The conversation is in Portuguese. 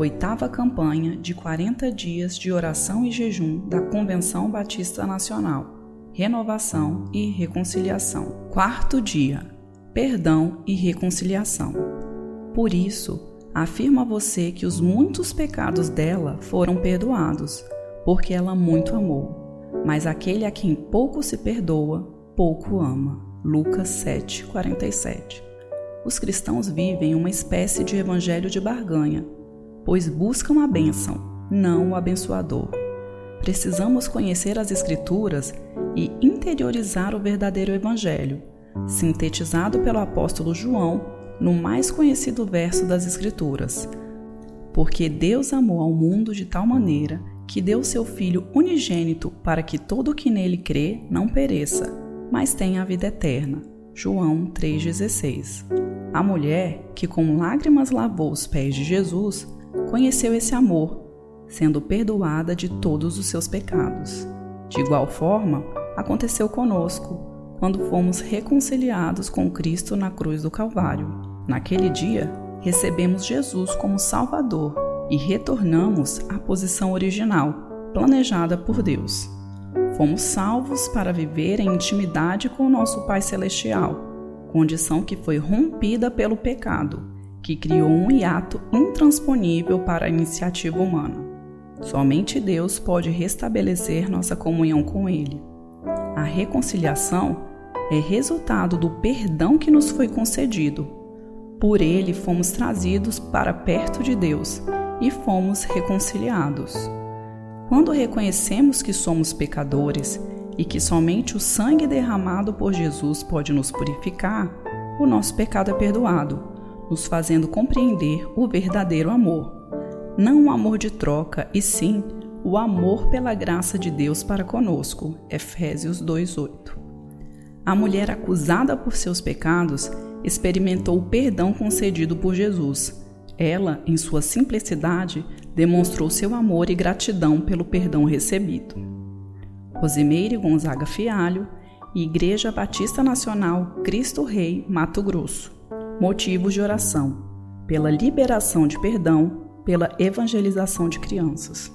oitava campanha de 40 dias de oração e jejum da Convenção Batista Nacional, Renovação e Reconciliação. Quarto dia: Perdão e Reconciliação. Por isso, afirma você que os muitos pecados dela foram perdoados, porque ela muito amou. Mas aquele a quem pouco se perdoa, pouco ama. Lucas 7:47. Os cristãos vivem uma espécie de evangelho de barganha, pois buscam a bênção, não o abençoador. Precisamos conhecer as Escrituras e interiorizar o verdadeiro evangelho, sintetizado pelo apóstolo João no mais conhecido verso das Escrituras. Porque Deus amou ao mundo de tal maneira que deu seu Filho unigênito para que todo o que nele crê não pereça, mas tenha a vida eterna. João 3,16 A mulher, que com lágrimas lavou os pés de Jesus, conheceu esse amor, sendo perdoada de todos os seus pecados. De igual forma, aconteceu conosco, quando fomos reconciliados com Cristo na cruz do Calvário. Naquele dia, recebemos Jesus como Salvador e retornamos à posição original, planejada por Deus. Fomos salvos para viver em intimidade com o nosso Pai Celestial, condição que foi rompida pelo pecado, que criou um hiato intransponível para a iniciativa humana. Somente Deus pode restabelecer nossa comunhão com Ele. A reconciliação é resultado do perdão que nos foi concedido por ele fomos trazidos para perto de Deus e fomos reconciliados. Quando reconhecemos que somos pecadores e que somente o sangue derramado por Jesus pode nos purificar, o nosso pecado é perdoado, nos fazendo compreender o verdadeiro amor. Não o amor de troca, e sim o amor pela graça de Deus para conosco. Efésios 2:8. A mulher acusada por seus pecados experimentou o perdão concedido por Jesus. Ela, em sua simplicidade, demonstrou seu amor e gratidão pelo perdão recebido. Rosimeire Gonzaga Fialho, Igreja Batista Nacional Cristo Rei, Mato Grosso. Motivos de oração: pela liberação de perdão, pela evangelização de crianças.